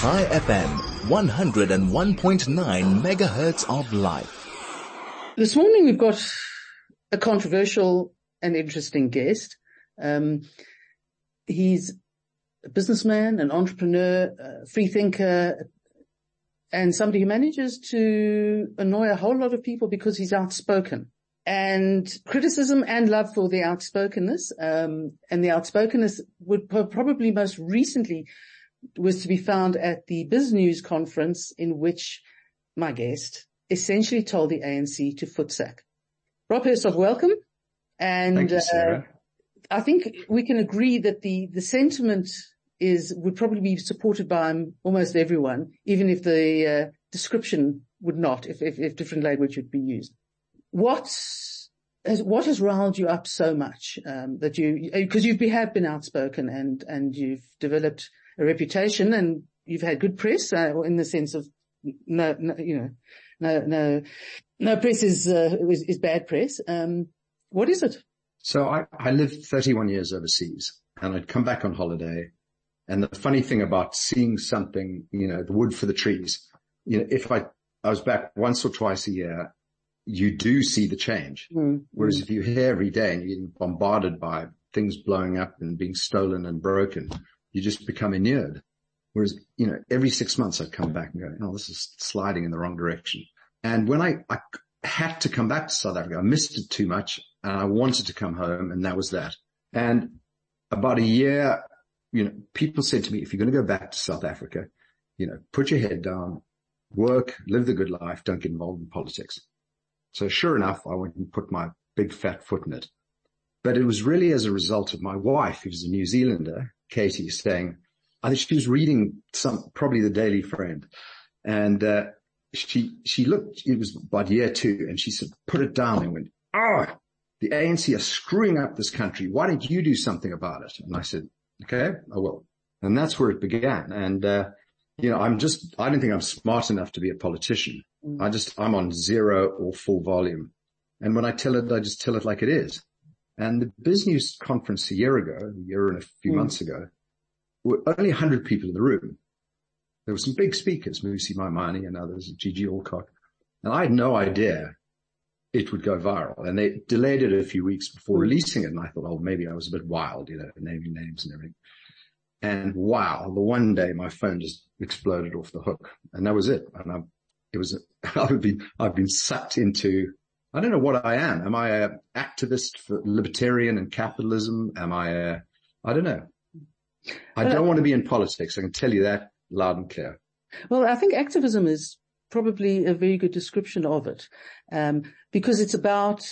High FM, 101.9 megahertz of life. This morning we've got a controversial and interesting guest. Um, he's a businessman, an entrepreneur, a free thinker, and somebody who manages to annoy a whole lot of people because he's outspoken. And criticism and love for the outspokenness, um, and the outspokenness would probably most recently was to be found at the BizNews conference in which my guest essentially told the ANC to footsack. Rob Hersov, welcome. And you. Uh, I think we can agree that the, the sentiment is, would probably be supported by almost everyone, even if the uh, description would not, if, if, if different language would be used. What has, what has riled you up so much, um, that you, because you've have been outspoken and, and you've developed a reputation and you've had good press, uh, in the sense of no, no, you know, no, no, no press is, uh, is, is, bad press. Um, what is it? So I, I lived 31 years overseas and I'd come back on holiday. And the funny thing about seeing something, you know, the wood for the trees, you know, if I, I was back once or twice a year, you do see the change. Mm-hmm. Whereas if you're here every day and you're getting bombarded by things blowing up and being stolen and broken, you just become inured. Whereas, you know, every six months I'd come back and go, oh, this is sliding in the wrong direction. And when I, I had to come back to South Africa, I missed it too much and I wanted to come home and that was that. And about a year, you know, people said to me, if you're going to go back to South Africa, you know, put your head down, work, live the good life, don't get involved in politics. So sure enough, I went and put my big fat foot in it. But it was really as a result of my wife, who's a New Zealander, Katie, saying, I think she was reading some, probably the Daily Friend. And, uh, she, she looked, it was about year two and she said, put it down and went, oh, the ANC are screwing up this country. Why don't you do something about it? And I said, okay, I will. And that's where it began. And, uh, you know, I'm just, I don't think I'm smart enough to be a politician. Mm. I just, I'm on zero or full volume. And when I tell it, I just tell it like it is. And the BizNews conference a year ago, a year and a few mm. months ago, were only 100 people in the room. There were some big speakers, Mmusi Maimane and others, Gigi Alcock. And I had no idea it would go viral. And they delayed it a few weeks before releasing it. And I thought, oh, maybe I was a bit wild, you know, naming names and everything. And wow, the one day my phone just exploded off the hook and that was it. And I, it was, I've been, I've been sucked into, I don't know what I am. Am I an activist for libertarian and capitalism? Am I a, I don't know. I don't want to be in politics. I can tell you that loud and clear. Well, I think activism is probably a very good description of it, um, because it's about,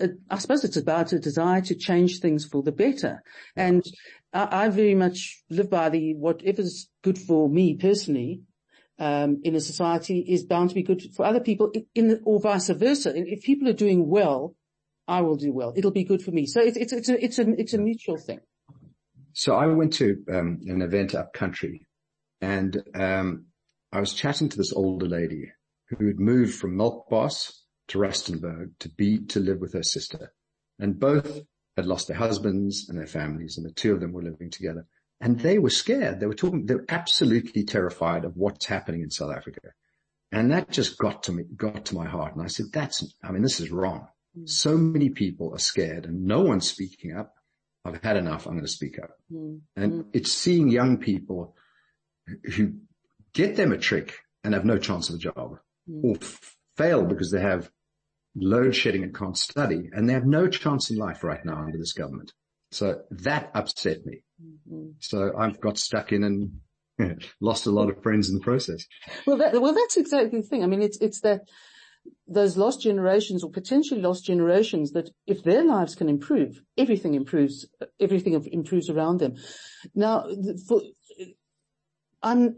uh, I suppose it's about a desire to change things for the better. And I, I very much live by the whatever's good for me personally, um, in a society is bound to be good for other people in the, or vice versa. If people are doing well, I will do well. It'll be good for me. So it's, it's, it's a, it's a, it's a mutual thing. So I went to um, an event up country and um, I was chatting to this older lady who had moved from Melkbos to Rustenburg to be, to live with her sister. And both had lost their husbands and their families and the two of them were living together. And they were scared. They were talking, they were absolutely terrified of what's happening in South Africa. And that just got to me, got to my heart. And I said, that's, I mean, this is wrong. Mm. So many people are scared and no one's speaking up. I've had enough. I'm going to speak up. Mm. And mm. it's seeing young people who get them a trick and have no chance of a job mm. or f- fail because they have load shedding and can't study and they have no chance in life right now under this government. So that upset me. Mm-hmm. So I've got stuck in and lost a lot of friends in the process. Well, that, well, that's exactly the thing. I mean, it's, it's that those lost generations or potentially lost generations that if their lives can improve, everything improves, everything improves around them. Now, for, um,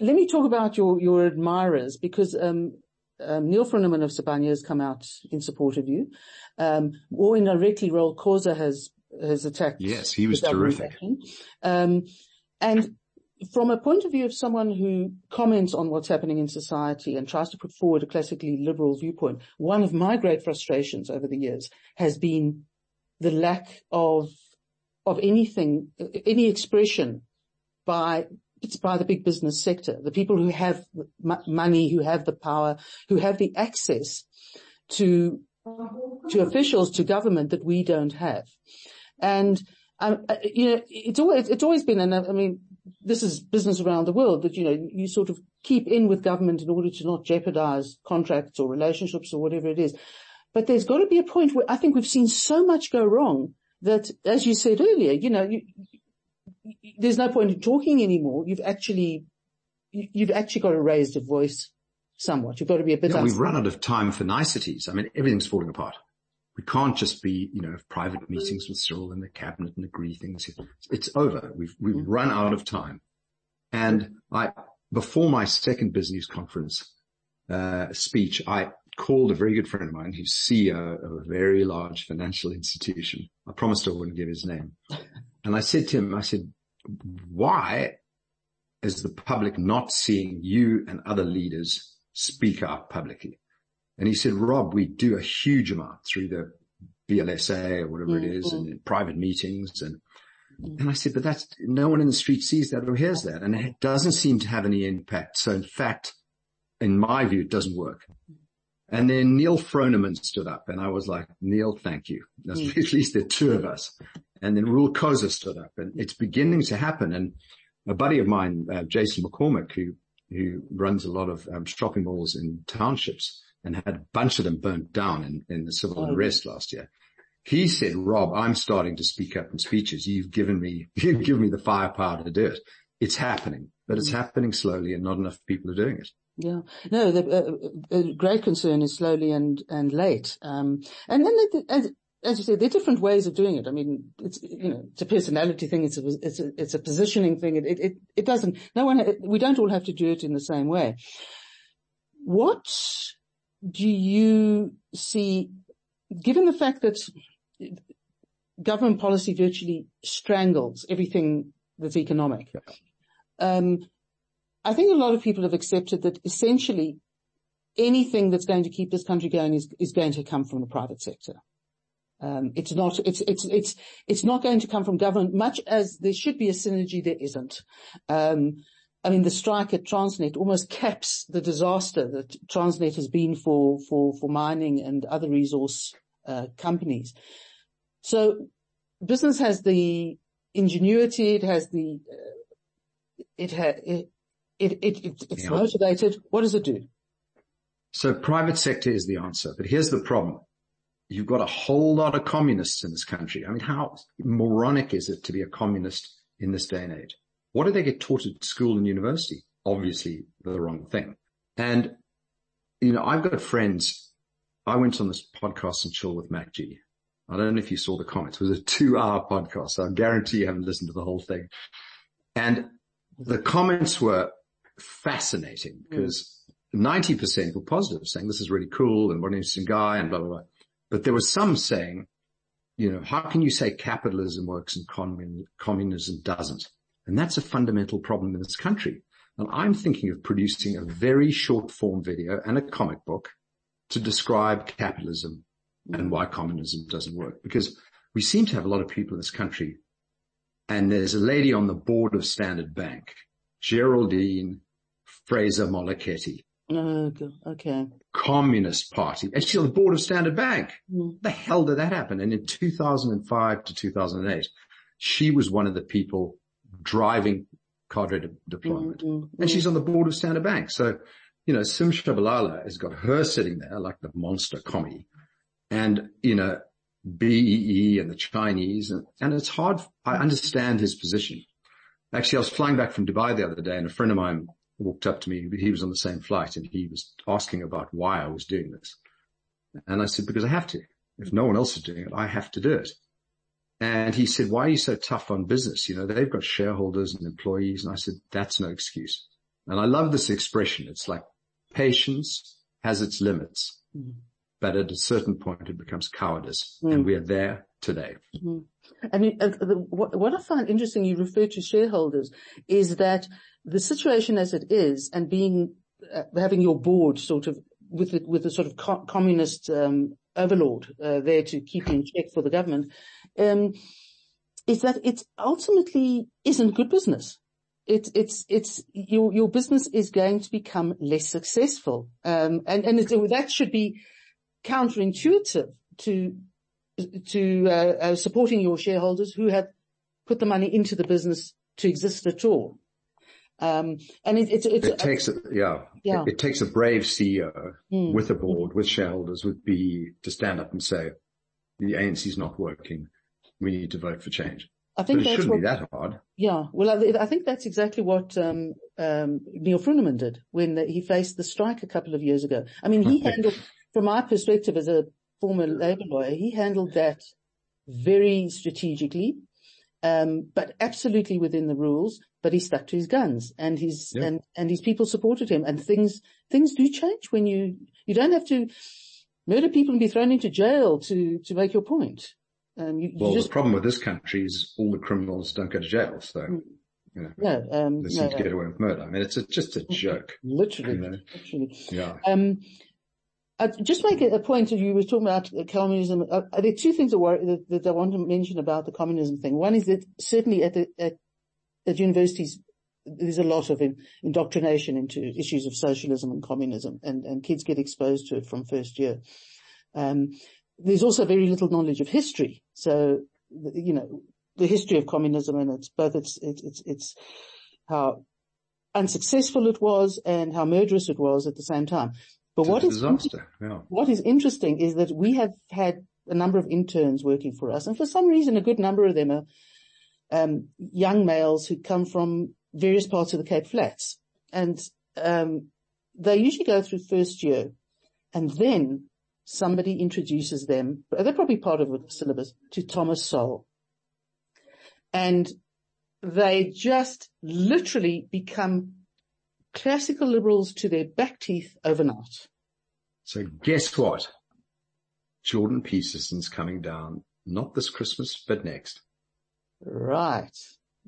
let me talk about your, your admirers because, um, um, Neil Froneman of Sibanye has come out in support of you. Um, or indirectly, Reuel Khoza has, has attacked. Yes, he was terrific. Um, and from a point of view of someone who comments on what's happening in society and tries to put forward a classically liberal viewpoint, one of my great frustrations over the years has been the lack of, of anything, any expression by it's by the big business sector, the people who have money, who have the power, who have the access to, to officials, to government that we don't have. And, um, uh, you know, it's always, it's always been, and I mean, this is business around the world that, you know, you sort of keep in with government in order to not jeopardize contracts or relationships or whatever it is. But there's got to be a point where I think we've seen so much go wrong that, as you said earlier, you know, you, there's no point in talking anymore. You've actually, you've actually got to raise the voice somewhat. You've got to be a bit. Yeah, we've run out of time for niceties. I mean, everything's falling apart. We can't just be, you know, have private meetings with Cyril and the cabinet and agree things. It's over. We've, we've mm-hmm. run out of time. And I, before my second BizNews conference, uh, speech, I called a very good friend of mine who's CEO of a very large financial institution. I promised I wouldn't give his name. And I said to him, I said, why is the public not seeing you and other leaders speak out publicly? And he said, Rob, we do a huge amount through the BLSA or whatever mm-hmm. it is and mm-hmm. private meetings. And, mm-hmm. and I said, but that's no one in the street sees that or hears that. And it doesn't seem to have any impact. So in fact, in my view, it doesn't work. And then Neil Froneman stood up and I was like, Neil, thank you. Mm. At least there are two of us. And then Reuel Khoza stood up and it's beginning to happen. And a buddy of mine, uh, Jason McCormick, who, who runs a lot of um, shopping malls in townships and had a bunch of them burnt down in, in the civil oh. unrest last year. He said, Rob, I'm starting to speak up in speeches. You've given me, you've given me the firepower to do it. It's happening, but it's mm. happening slowly and not enough people are doing it. Yeah. No, the uh, uh, great concern is slowly and, and late. Um, and then the, as, as you said, there are different ways of doing it. I mean, it's, you know, it's a personality thing. It's a, it's a, it's a positioning thing. It, it, it doesn't, no one, we don't all have to do it in the same way. What do you see, given the fact that government policy virtually strangles everything that's economic, um, I think a lot of people have accepted that essentially anything that's going to keep this country going is, is going to come from the private sector. Um, it's not, it's, it's, it's, it's not going to come from government much as there should be a synergy. There isn't. Um, I mean, the strike at Transnet almost caps the disaster that Transnet has been for, for, for mining and other resource, uh, companies. So business has the ingenuity. It has the, uh, it, ha- it, it, it, it it's yeah. motivated. What does it do? So private sector is the answer, but here's the problem. You've got a whole lot of communists in this country. I mean, how moronic is it to be a communist in this day and age? What do they get taught at school and university? Obviously the wrong thing. And, you know, I've got friends. I went on this podcast and chill with MacG. I don't know if you saw the comments. It was a two hour podcast. So I guarantee you haven't listened to the whole thing. And the comments were fascinating because mm. 90% were positive saying this is really cool and what an interesting guy and blah, blah, blah. But there was some saying, you know, how can you say capitalism works and communism doesn't? And that's a fundamental problem in this country. And I'm thinking of producing a very short form video and a comic book to describe capitalism and why communism doesn't work. Because we seem to have a lot of people in this country and there's a lady on the board of Standard Bank, Geraldine Fraser Moleketi, Oh, okay. Communist Party. And she's on the board of Standard Bank. Mm. The hell did that happen? And in 2005 to 2008, she was one of the people driving cadre de- deployment. Mm, and she's on the board of Standard Bank. So, you know, Sim Tshabalala has got her sitting there like the monster commie and, you know, BEE and the Chinese and, and it's hard. I understand his position. Actually, I was flying back from Dubai the other day and a friend of mine walked up to me. He was on the same flight and he was asking about why I was doing this. And I said, because I have to. If no one else is doing it, I have to do it. And he said, why are you so tough on business? You know, they've got shareholders and employees. And I said, that's no excuse. And I love this expression. It's like patience has its limits, mm-hmm. but at a certain point it becomes cowardice mm. and we are there today. Mm-hmm. And uh, the, what, what I find interesting, you refer to shareholders, is that the situation as it is and being, uh, having your board sort of with the, with the sort of co- communist, um, overlord, uh, there to keep in check for the government, um, is that it ultimately isn't good business. it's, it's, it's, your, your business is going to become less successful. Um, and, and it, that should be counterintuitive to, to, uh, uh, supporting your shareholders who have put the money into the business to exist at all. Um, and it, it, it takes, a, yeah, yeah. It, it, takes a brave CEO mm. with a board, with shareholders, would be to stand up and say, the ANC is not working. We need to vote for change. I think but it shouldn't what, be that hard. Yeah. Well, I, I think that's exactly what, um, um, Neil Froneman did when he faced the strike a couple of years ago. I mean, he handled, from my perspective as a former labor lawyer, he handled that very strategically, um, but absolutely within the rules, but he stuck to his guns and his, yeah. and, and his people supported him and things, things do change when you, you don't have to murder people and be thrown into jail to, to make your point. Um, you, well, you just, the problem with this country is all the criminals don't go to jail, so Mm. you know no, um, they no, seem to get away with murder. I mean, it's a, just a joke. literally, You know. literally. Yeah, Um, I just make a, point of you were talking about communism. Uh, there are two things that, worry, that, that I want to mention about the communism thing. One is that certainly at the, at, at universities, there's a lot of in, indoctrination into issues of socialism and communism and, and kids get exposed to it from first year. Um, there's also very little knowledge of history. So, you know, the history of communism and it's both it's, it's, it's, it's how unsuccessful it was and how murderous it was at the same time. But it's what is disaster. Yeah, what is interesting is that we have had a number of interns working for us, and for some reason, a good number of them are um, young males who come from various parts of the Cape Flats, and um, they usually go through first year, and then somebody introduces them. They're probably part of the syllabus to Thomas Sowell, and they just literally become classical liberals to their back teeth overnight. So guess what? Jordan Peterson's coming down, not this Christmas, but next. Right.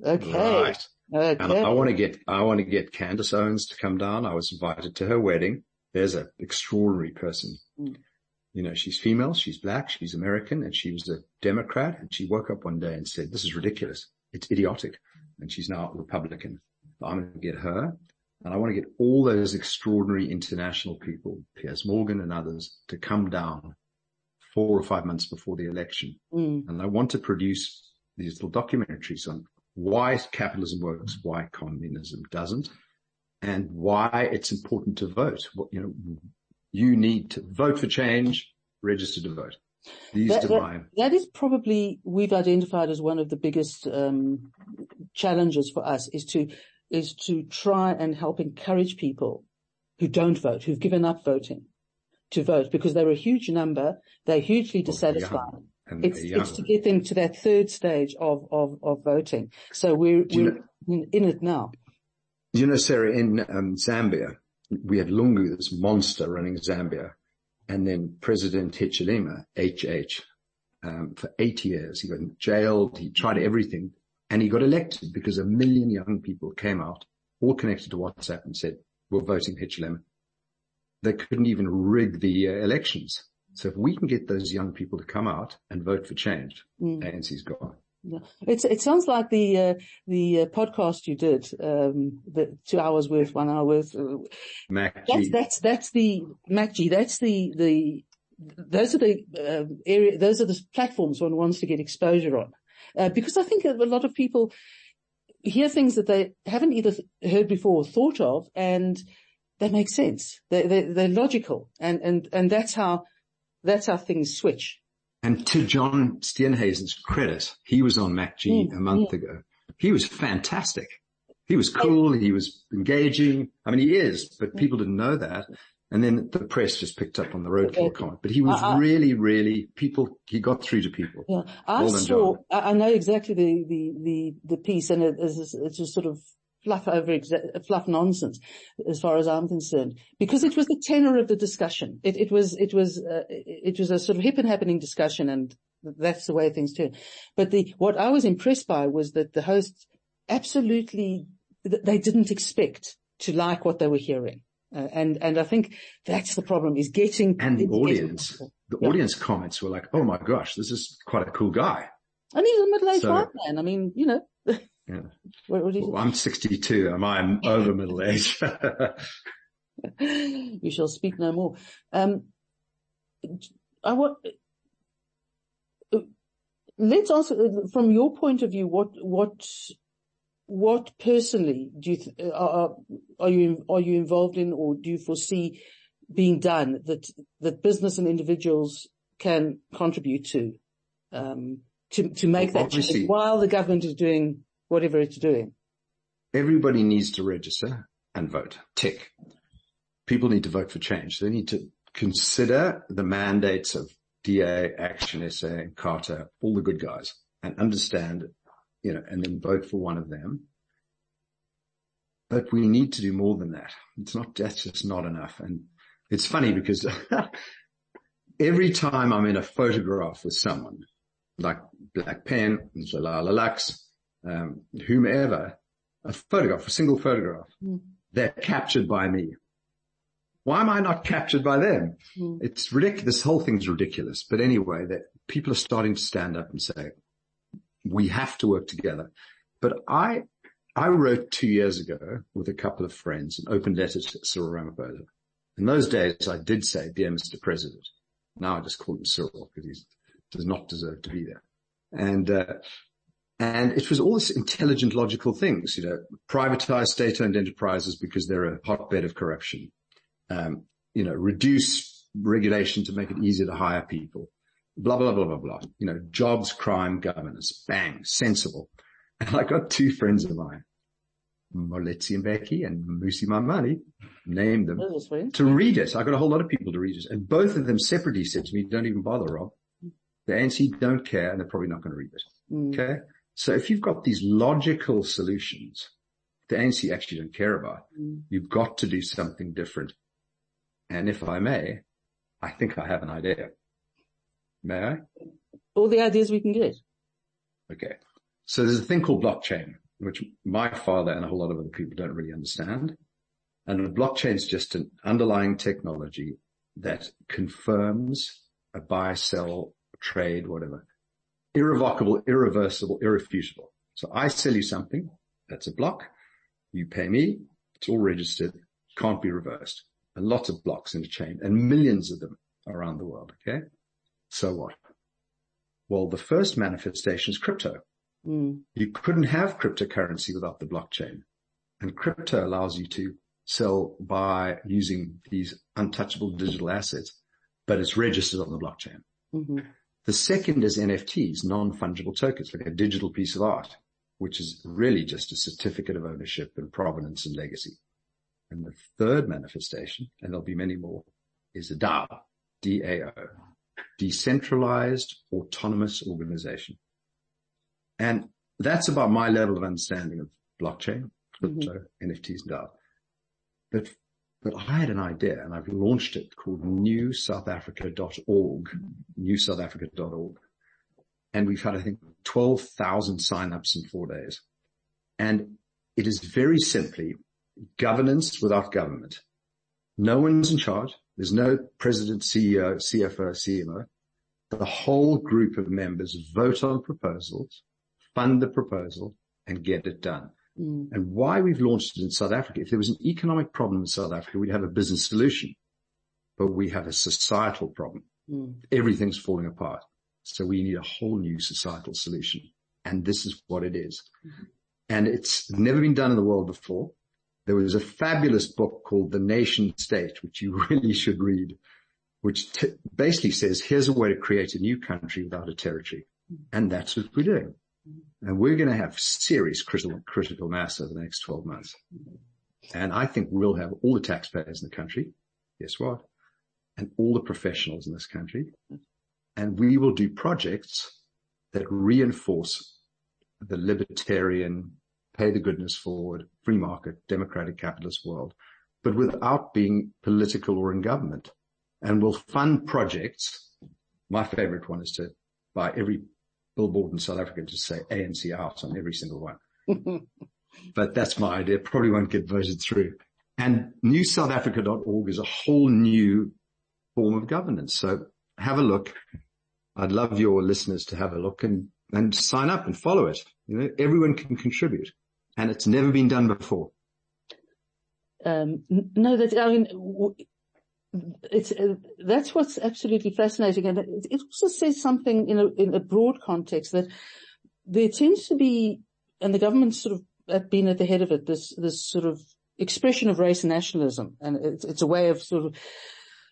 Okay. Right. Okay. And I want to get, I want to get Candace Owens to come down. I was invited to her wedding. There's an extraordinary person. Mm. You know, she's female, she's black, she's American, and she was a Democrat. And she woke up one day and said, this is ridiculous. It's idiotic. And she's now a Republican. I'm going to get her. And I want to get all those extraordinary international people, Piers Morgan and others, to come down four or five months before the election. Mm. And I want to produce these little documentaries on why capitalism works, why communism doesn't, and why it's important to vote. What, you know, you need to vote for change, register to vote. These That, that- that is probably we've identified as one of the biggest um, challenges for us is to is to try and help encourage people who don't vote, who've given up voting, to vote because they're a huge number. They're hugely dissatisfied. and It's, they're it's to get them to that third stage of, of, of voting. So we're, we're in, in it now. You know, Sarah, in um, Zambia, we had Lungu, this monster running Zambia, and then President Hichilema, HH, um, for eight years. He got jailed. He tried everything and he got elected because a million young people came out, all connected to WhatsApp and said, we're voting Hichilema. They couldn't even rig the uh, elections. So if we can get those young people to come out and vote for change, Mm. ANC's gone. It's, it sounds like the, uh, the uh, podcast you did, um, the two hours worth, one hour worth. uh, Mac That's, that's, that's the, MacG, that's the, the, those are the, um area, those are the platforms one wants to get exposure on. Uh, because I think a lot of people hear things that they haven't either heard before or thought of and they make sense. They, they, they're logical and, and, and that's how, that's how things switch. And to John Steenhuisen's credit, he was on MacG Mm, a month ago. He was fantastic. He was cool. He was engaging. I mean, he is, but Mm. people didn't know that. And then the press just picked up on the roadkill Okay. comment, but he was I- I- really, really people, he got through to people. Yeah, I Well saw. I know exactly the the the the piece, and it it's just sort of fluff over exa- fluff nonsense, as far as I'm concerned, because it was the tenor of the discussion. It it was it was uh, it was a sort of hip and happening discussion, and that's the way things turn. But the what I was impressed by was that the hosts absolutely they didn't expect to like what they were hearing. Uh, and, and I think that's the problem is getting, And the audience, the Yeah. audience comments were like, Oh my gosh, this is quite a cool guy. And he's a middle-aged So- white man. I mean, you know, Yeah. What, what Well, I'm 62. Am I over middle age? you shall speak no more. Um, I want, let's ask from your point of view, what, what, what personally do you, th- are, are you, are you involved in or do you foresee being done that, that business and individuals can contribute to, um, to, to make Well, that change while the government is doing whatever it's doing? Everybody needs to register and vote. Tick. People need to vote for change. They need to consider the mandates of DA, Action SA, Carter, all the good guys, and understand, you know, and then vote for one of them. But we need to do more than that. It's not, that's just not enough. And it's funny because every time I'm in a photograph with someone, like Black Pen, Jalala Lux, um, whomever, a photograph, a single photograph, Mm. they're captured by me. Why am I not captured by them? Mm. It's ridiculous. This whole thing's ridiculous. But anyway, that people are starting to stand up and say, we have to work together. But I, I wrote two years ago with a couple of friends an open letter to Cyril Ramaphosa. In those days, I did say, dear Mr. President. Now I just call him Cyril because he does not deserve to be there. And, uh, and it was all this intelligent, logical things, you know, privatize state-owned enterprises because they're a hotbed of corruption. Um, you know, reduce regulation to make it easier to hire people. Blah, blah, blah, blah, blah. You know, jobs, crime, governance. Bang. Sensible. And I got two friends of mine, Moeletsi Mbeki and Mmusi Maimane, named them Those are sweet. to read it. I got a whole lot of people to read it. And both of them separately said to me, don't even bother, Rob. The ANC don't care and they're probably not going to read it. Mm. Okay. So if you've got these logical solutions, the ANC actually don't care about, Mm. you've got to do something different. And if I may, I think I have an idea. May I? All the ideas we can get. Okay. So there's a thing called blockchain, which my father and a whole lot of other people don't really understand. And blockchain is just an underlying technology that confirms a buy, sell, trade, whatever. Irrevocable, irreversible, irrefutable. So I sell you something. That's a block. You pay me. It's all registered. Can't be reversed. And lots of blocks in a chain and millions of them around the world. Okay. So what? Well, the first manifestation is crypto. Mm. You couldn't have cryptocurrency without the blockchain. And crypto allows you to sell by using these untouchable digital assets, but it's registered on the blockchain. hmm The second is NFTs, non-fungible tokens, like a digital piece of art, which is really just a certificate of ownership and provenance and legacy. And the third manifestation, and there'll be many more, is a DAO, D-A-O, decentralized autonomous organization. And that's about my level of understanding of blockchain, mm-hmm. crypto, NFTs and DAO. But, but I had an idea and I've launched it called newsouthafrica.org, newsouthafrica.org. And we've had, I think, 12,000 signups in four days. And it is very simply governance without government. No one's in charge. There's no president, CEO, CFO, CMO. The whole group of members vote on proposals, fund the proposal and get it done. Mm. And why we've launched it in South Africa, if there was an economic problem in South Africa, we'd have a business solution, but we have a societal problem. Mm. Everything's falling apart. So we need a whole new societal solution. And this is what it is. And it's never been done in the world before. There was a fabulous book called The Nation State, which you really should read, which t- basically says, here's a way to create a new country without a territory. And that's what we're doing. And we're going to have serious critical, critical mass over the next 12 months. And I think we'll have all the taxpayers in the country. Guess what? And all the professionals in this country. And we will do projects that reinforce the libertarian, pay the goodness forward, free market, democratic capitalist world, but without being political or in government. And we'll fund projects. My favorite one is to buy every billboard in South Africa to say ANC out on every single one. but that's my idea. Probably won't get voted through. And newsouthafrica.org is a whole new form of governance. So have a look. I'd love your listeners to have a look and, and sign up and follow it. You know, everyone can contribute and it's never been done before. Um, no, that, I mean, w- it's, uh, that's what's absolutely fascinating. And it, it also says something in a, in a broad context that there tends to be, and the government's sort of been at the head of it, this, this sort of expression of race nationalism. And it's, it's a way of sort of,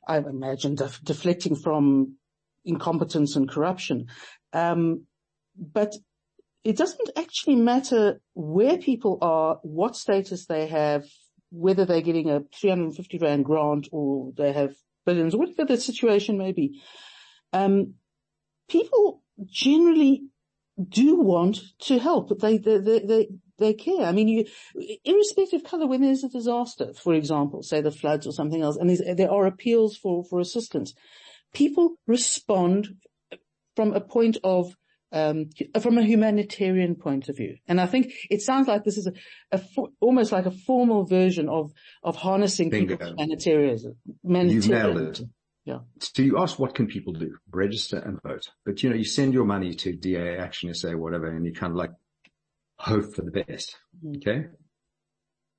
I imagine, def- deflecting from incompetence and corruption. Um, but it doesn't actually matter where people are, what status they have, whether they're getting a 350 rand grant or they have billions, whatever the situation may be. Um, people generally do want to help. They, they, they, they, they care. I mean, you, irrespective of color, when there's a disaster, for example, say the floods or something else, and there are appeals for, for assistance, people respond from a point of um, from a humanitarian point of view. And I think it sounds like this is a, a fo- almost like a formal version of, of harnessing Bingo. people's humanitarianism. You've nailed it. Yeah. So you ask what can people do? Register and vote. But you know, you send your money to DA, Action SA, whatever, and you kind of like hope for the best. Mm. Okay.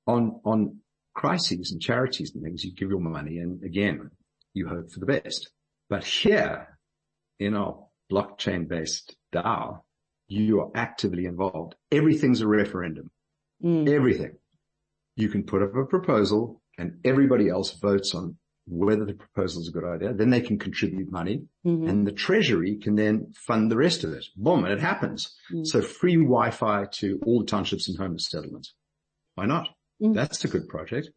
On, on crises and charities and things, you give your money and again, you hope for the best. But here in our blockchain based DAO, you are actively involved. Everything's a referendum. Mm. Everything. You can put up a proposal and everybody else votes on whether the proposal is a good idea. Then they can contribute money Mhm. and the treasury can then fund the rest of it. Boom. And it happens. Mm. So free Wi-Fi to all the townships and homeless settlements. Why not? Mm. That's a good project.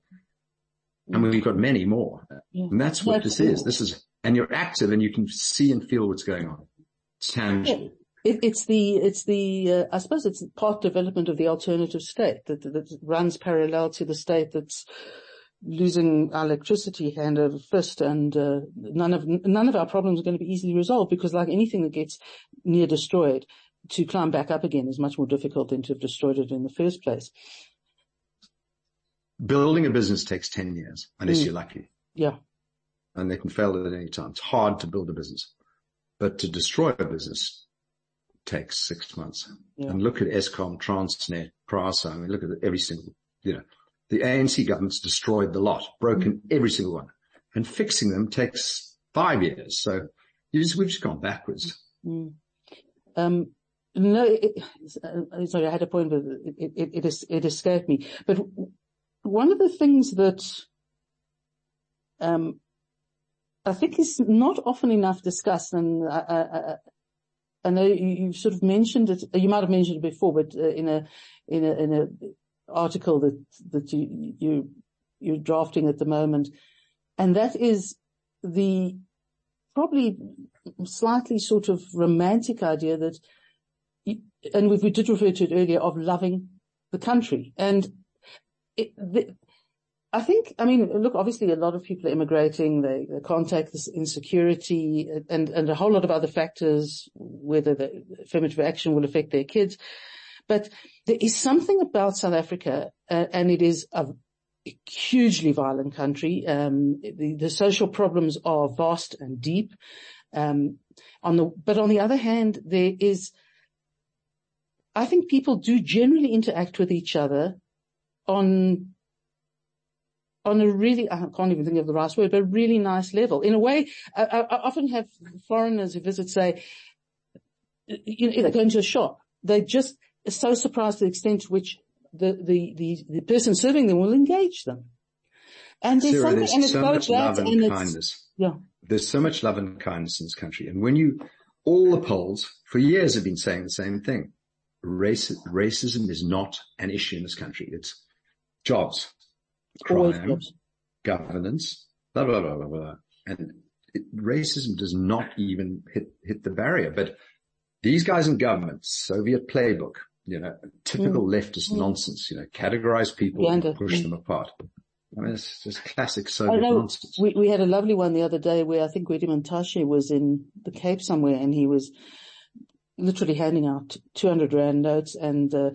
And we've got many more. Yeah. And that's what That's this is. This is, and you're active and you can see and feel what's going on. It's tangible. It, it's the, it's the, uh, I suppose it's part development of the alternative state that, that runs parallel to the state that's losing our electricity hand over fist and, uh, none of, none of our problems are going to be easily resolved because like anything that gets near destroyed, to climb back up again is much more difficult than to have destroyed it in the first place. Building a business takes 10 years unless Mm. you're lucky Yeah. and they can fail at any time. It's hard to build a business, but to destroy a business takes six months. Yeah. And look at Eskom, Transnet, PRASA. I mean, look at every single, you know, the ANC government's destroyed the lot, broken every single one and fixing them takes five years. So just, we've just gone backwards. Mm. Um, no, it, uh, sorry, I had a point, but it, it, it, it, es- escaped me. But one of the things that, um, I think is not often enough discussed, and I, I, I, know you, sort of mentioned it, you might have mentioned it before, but uh, in a, in a, in a article that, that you, you, you're drafting at the moment, and that is the probably slightly sort of romantic idea that, and we, did refer to it earlier, of loving the country. And I think, I mean, look, obviously a lot of people are immigrating, they, they contact this insecurity and, and a whole lot of other factors, whether the affirmative action will affect their kids. But there is something about South Africa, uh, and it is a hugely violent country. Um, the, the social problems are vast and deep. Um, on the, but on the other hand, there is, I think people do generally interact with each other on, on a really, I can't even think of the right word, but a really nice level. In a way, I, I I often have foreigners who visit say, you know, they go into a shop, they just are so surprised at the extent to which the, the, the, the person serving them will engage them. And there's Sarah, something, there's and it's so both much that love and, and kindness. yeah, There's so much love and kindness in this country. And when you, all the polls for years have been saying the same thing. Race, racism is not an issue in this country. It's jobs, crime, governance, blah, blah, blah, blah, blah. And it, racism does not even hit, hit the barrier. But these guys in government, Soviet playbook, you know, typical leftist nonsense, you know, categorize people and push Mm. them apart. I mean, it's just classic Soviet know nonsense. we, we had a lovely one the other day where I think Gwede Mantashe was in the Cape somewhere and he was literally handing out 200 rand notes and, uh,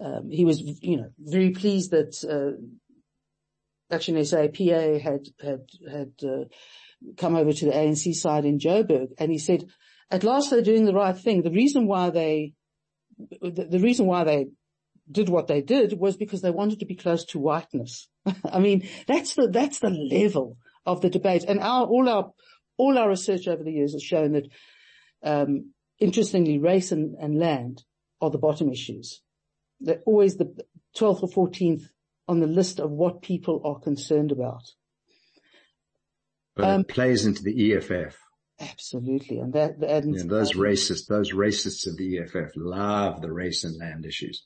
um, he was, you know, very pleased that, uh, Action SA PA had, had, had, uh, come over to the ANC side in Joburg and he said, at last they're doing the right thing. The reason why they the, the reason why they did what they did was because they wanted to be close to whiteness. I mean, that's the, that's the level of the debate. And our, all our, all our research over the years has shown that, um, interestingly, race and, and land are the bottom issues. They're always the 12th or 14th on the list of what people are concerned about. But Um, it plays into the EFF. Absolutely. And that, and know, those racists, those racists of the EFF love the race and land issues.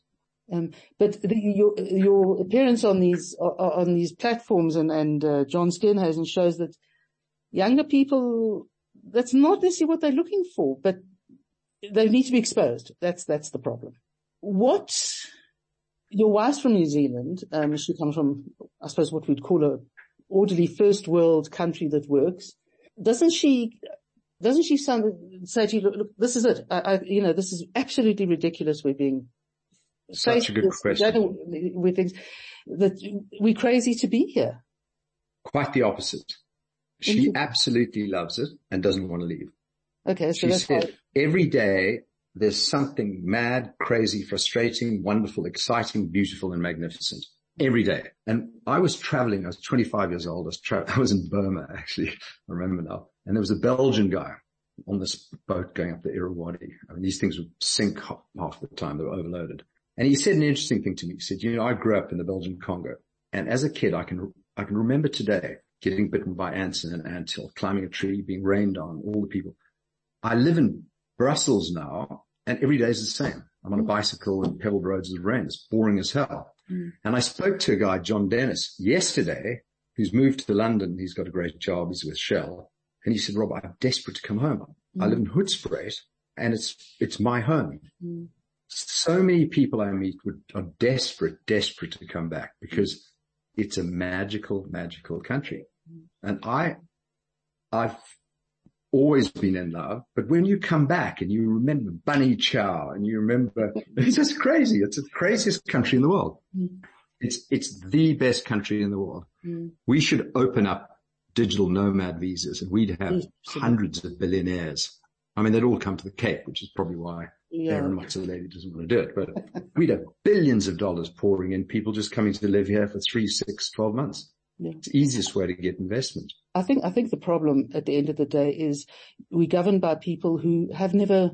Um, but the, your your appearance on these on these platforms and and uh, John Steenhuisen shows that younger people that's not necessarily what they're looking for, but they need to be exposed. That's that's the problem. What your wife's from New Zealand. Um, she comes from I suppose what we'd call a orderly first world country that works. Doesn't she? Doesn't she sound, say to you, look, look this is it. I, I, you know, this is absolutely ridiculous. We're being Such a good question. With things that we're crazy to be here. Quite the opposite. She absolutely loves it and doesn't want to leave. Okay, so She that's said why, every day there's something mad, crazy, frustrating, wonderful, exciting, beautiful and magnificent. Every day. And I was traveling, I was 25 years old, I was, tra- I was in Burma actually, I remember now. And there was a Belgian guy on this boat going up the Irrawaddy. I mean, these things would sink half, the time, they were overloaded. And he said an interesting thing to me. He said, you know, I grew up in the Belgian Congo and as a kid, I can, I can remember today getting bitten by ants in an anthill, climbing a tree, being rained on, all the people. I live in Brussels now and every day is the same. I'm on a mm. bicycle and pebbled roads as rain. It's boring as hell. Mm. And I spoke to a guy, John Dennis, yesterday, who's moved to London. He's got a great job. He's with Shell. And he said, Rob, I'm desperate to come home. I live mm. in Hoedspruit and it's, it's my home. Mm. So many people I meet would, are desperate, desperate to come back because it's a magical, magical country. And I, I've always been in love, but when you come back and you remember Bunny Chow and you remember, it's just crazy. It's the craziest country in the world. Mm. It's, it's the best country in the world. Mm. We should open up digital nomad visas and we'd have hundreds of billionaires. I mean, they'd all come to the Cape, which is probably why yeah, Aaron Motsoaledi doesn't want to do it, but we'd have billions of dollars pouring in, people just coming to live here for three, six, twelve months. Yeah. It's the easiest way to get investment. I think, I think the problem at the end of the day is we governed by people who have never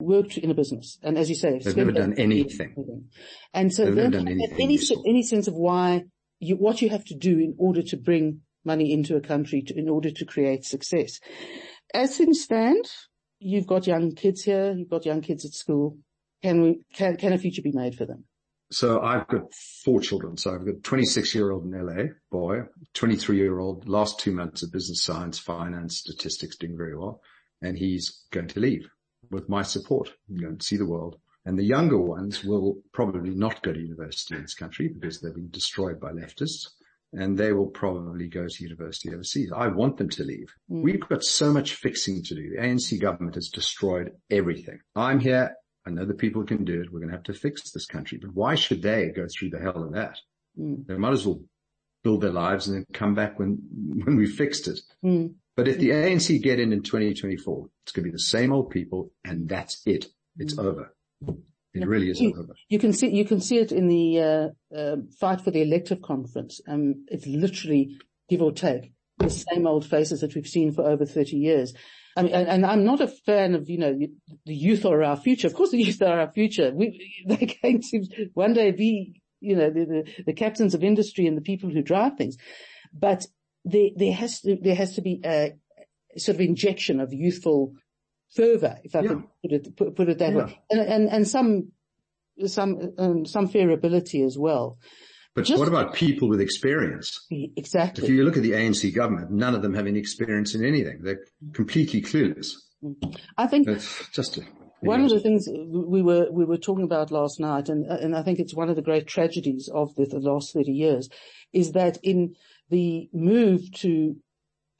worked in a business. And as you say, They've never done anything. And so They've never done any, any sense of why you, what you have to do in order to bring money into a country to, in order to create success. As things stand, you've got young kids here, you've got young kids at school. Can we, can, can a future be made for them? So I've got four children. So I've got a 26 year old in LA boy, 23 year old, last two months of business science, finance, statistics doing very well. And he's going to leave with my support go and see the world. And the younger ones will probably not go to university in this country because they've been destroyed by leftists and they will probably go to university overseas. I want them to leave. Mm. We've got so much fixing to do. The ANC government has destroyed everything. I'm here. I know the people can do it. We're going to have to fix this country, but why should they go through the hell of that? Mm. They might as well build their lives and then come back when, when we fixed it. Mm. But if the ANC get in in 2024, it's going to be the same old people and that's it. It's over. It really is You- over. You can see, you can see it in the, uh, uh, fight for the elective conference. Um, it's literally, give or take, the same old faces that we've seen for over 30 years. I mean, and, and I'm not a fan of, you know, the youth are our future. Of course the youth are our future. We, they're going to one day be, you know, the, the, the captains of industry and the people who drive things. But there, there has to, there has to be a sort of injection of youthful fervor, if I Yeah. could put it, put, put it that Yeah. way. And, and, and some, some, um, some fair ability as well. But Just- what about people with experience? Exactly. If you look at the ANC government, none of them have any experience in anything. They're completely clueless. I think It's just a, One of the things we were we were talking about last night, and and I think it's one of the great tragedies of the, the last thirty years, is that in the move to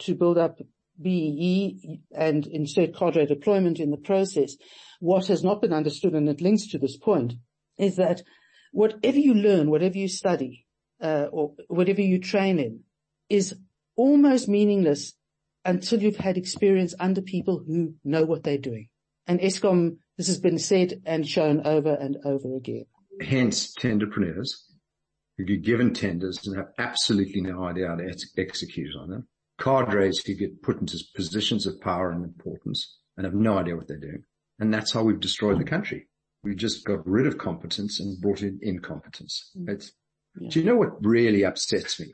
to build up BEE and insert cadre deployment in the process, what has not been understood, and it links to this point, is that whatever you learn, whatever you study, uh, or whatever you train in, is almost meaningless until you've had experience under people who know what they're doing. And Eskom This has been said and shown over and over again. Hence tenderpreneurs who get given tenders and have absolutely no idea how to ex- execute on them. Cadres who get put into positions of power and importance and have no idea what they're doing. And that's how we've destroyed the country. We just got rid of competence and brought in incompetence. It's, Yeah. do you know what really upsets me?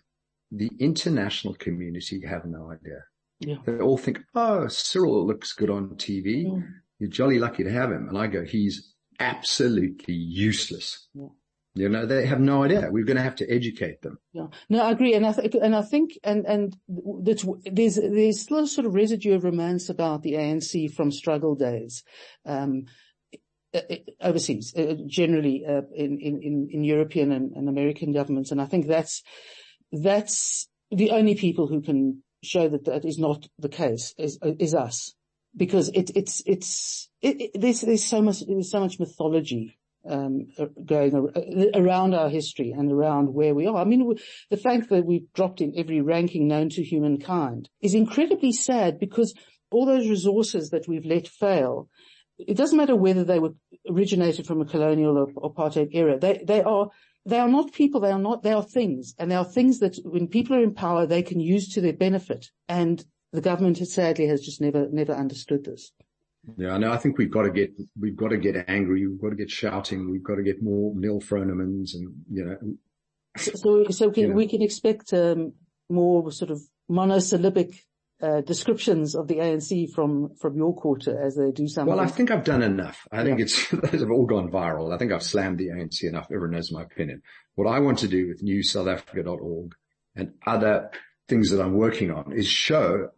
The international community have no idea. Yeah. They all think, oh, Cyril looks good on TV. Mm. You're jolly lucky to have him. And I go, he's absolutely useless. Yeah. You know, they have no idea. We're going to have to educate them. Yeah. No, I agree. And I, th- and I think, and, and that's, there's, there's still a sort of residue of romance about the ANC from struggle days. Um, overseas, uh, generally, uh, in, in, European and, American governments. And I think that's, that's the only people who can show that that is not the case is, us. Because it, it's, it's, it, it, there's, so much, there's so much mythology um, uh, going uh, around our history and around where we are. I mean, the fact that we've dropped in every ranking known to humankind is incredibly sad because all those resources that we've let fail, it doesn't matter whether they were originated from a colonial or apartheid era. They, they are, they are not people. They are not, they are things. And they are things that when people are in power, they can use to their benefit. And the government has sadly has just never, never understood this. Yeah, no, I think we've got to get, we've got to get angry. We've got to get shouting. We've got to get more Neil Fronemans and, you know, So, so, so can, Yeah. we can expect um, more sort of monosyllabic uh, descriptions of the ANC from from your quarter as they do some. well, I think I've done enough. I think it's, those have all gone viral. I think I've slammed the ANC enough. Everyone knows my opinion. What I want to do with newsouthafrica.org and other things that I'm working on is show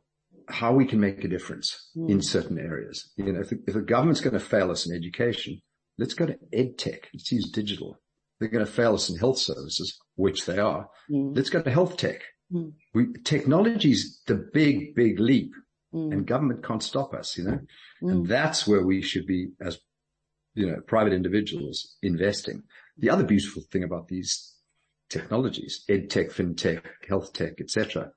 how we can make a difference in certain areas. You know, if the, if the government's going to fail us in education, let's go to ed tech. Let's use digital. They're going to fail us in health services, which they are. Mm. Let's go to health tech. Mm. We, technology's the big, big leap Mm. and government can't stop us, you know, Mm. and that's where we should be as, you know, private individuals investing. The other beautiful thing about these technologies, ed tech, fintech, health tech, etc.,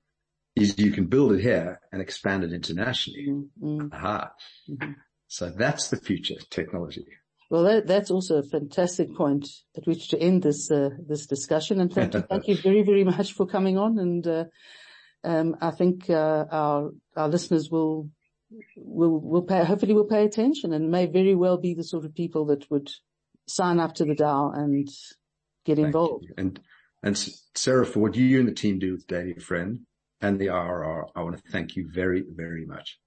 is you can build it here and expand it internationally. Mm. Aha. Mhm. So that's the future technology. Well, that, that's also a fantastic point at which to end this uh, this discussion. And thank you, thank you very, very much for coming on. And uh, um, I think uh, our our listeners will will will pay hopefully will pay attention and may very well be the sort of people that would sign up to the DAO and get Thank involved. you. And, and Sarah, for what you and the team do with Daily Friend and the IRR, I want to thank you very, very much.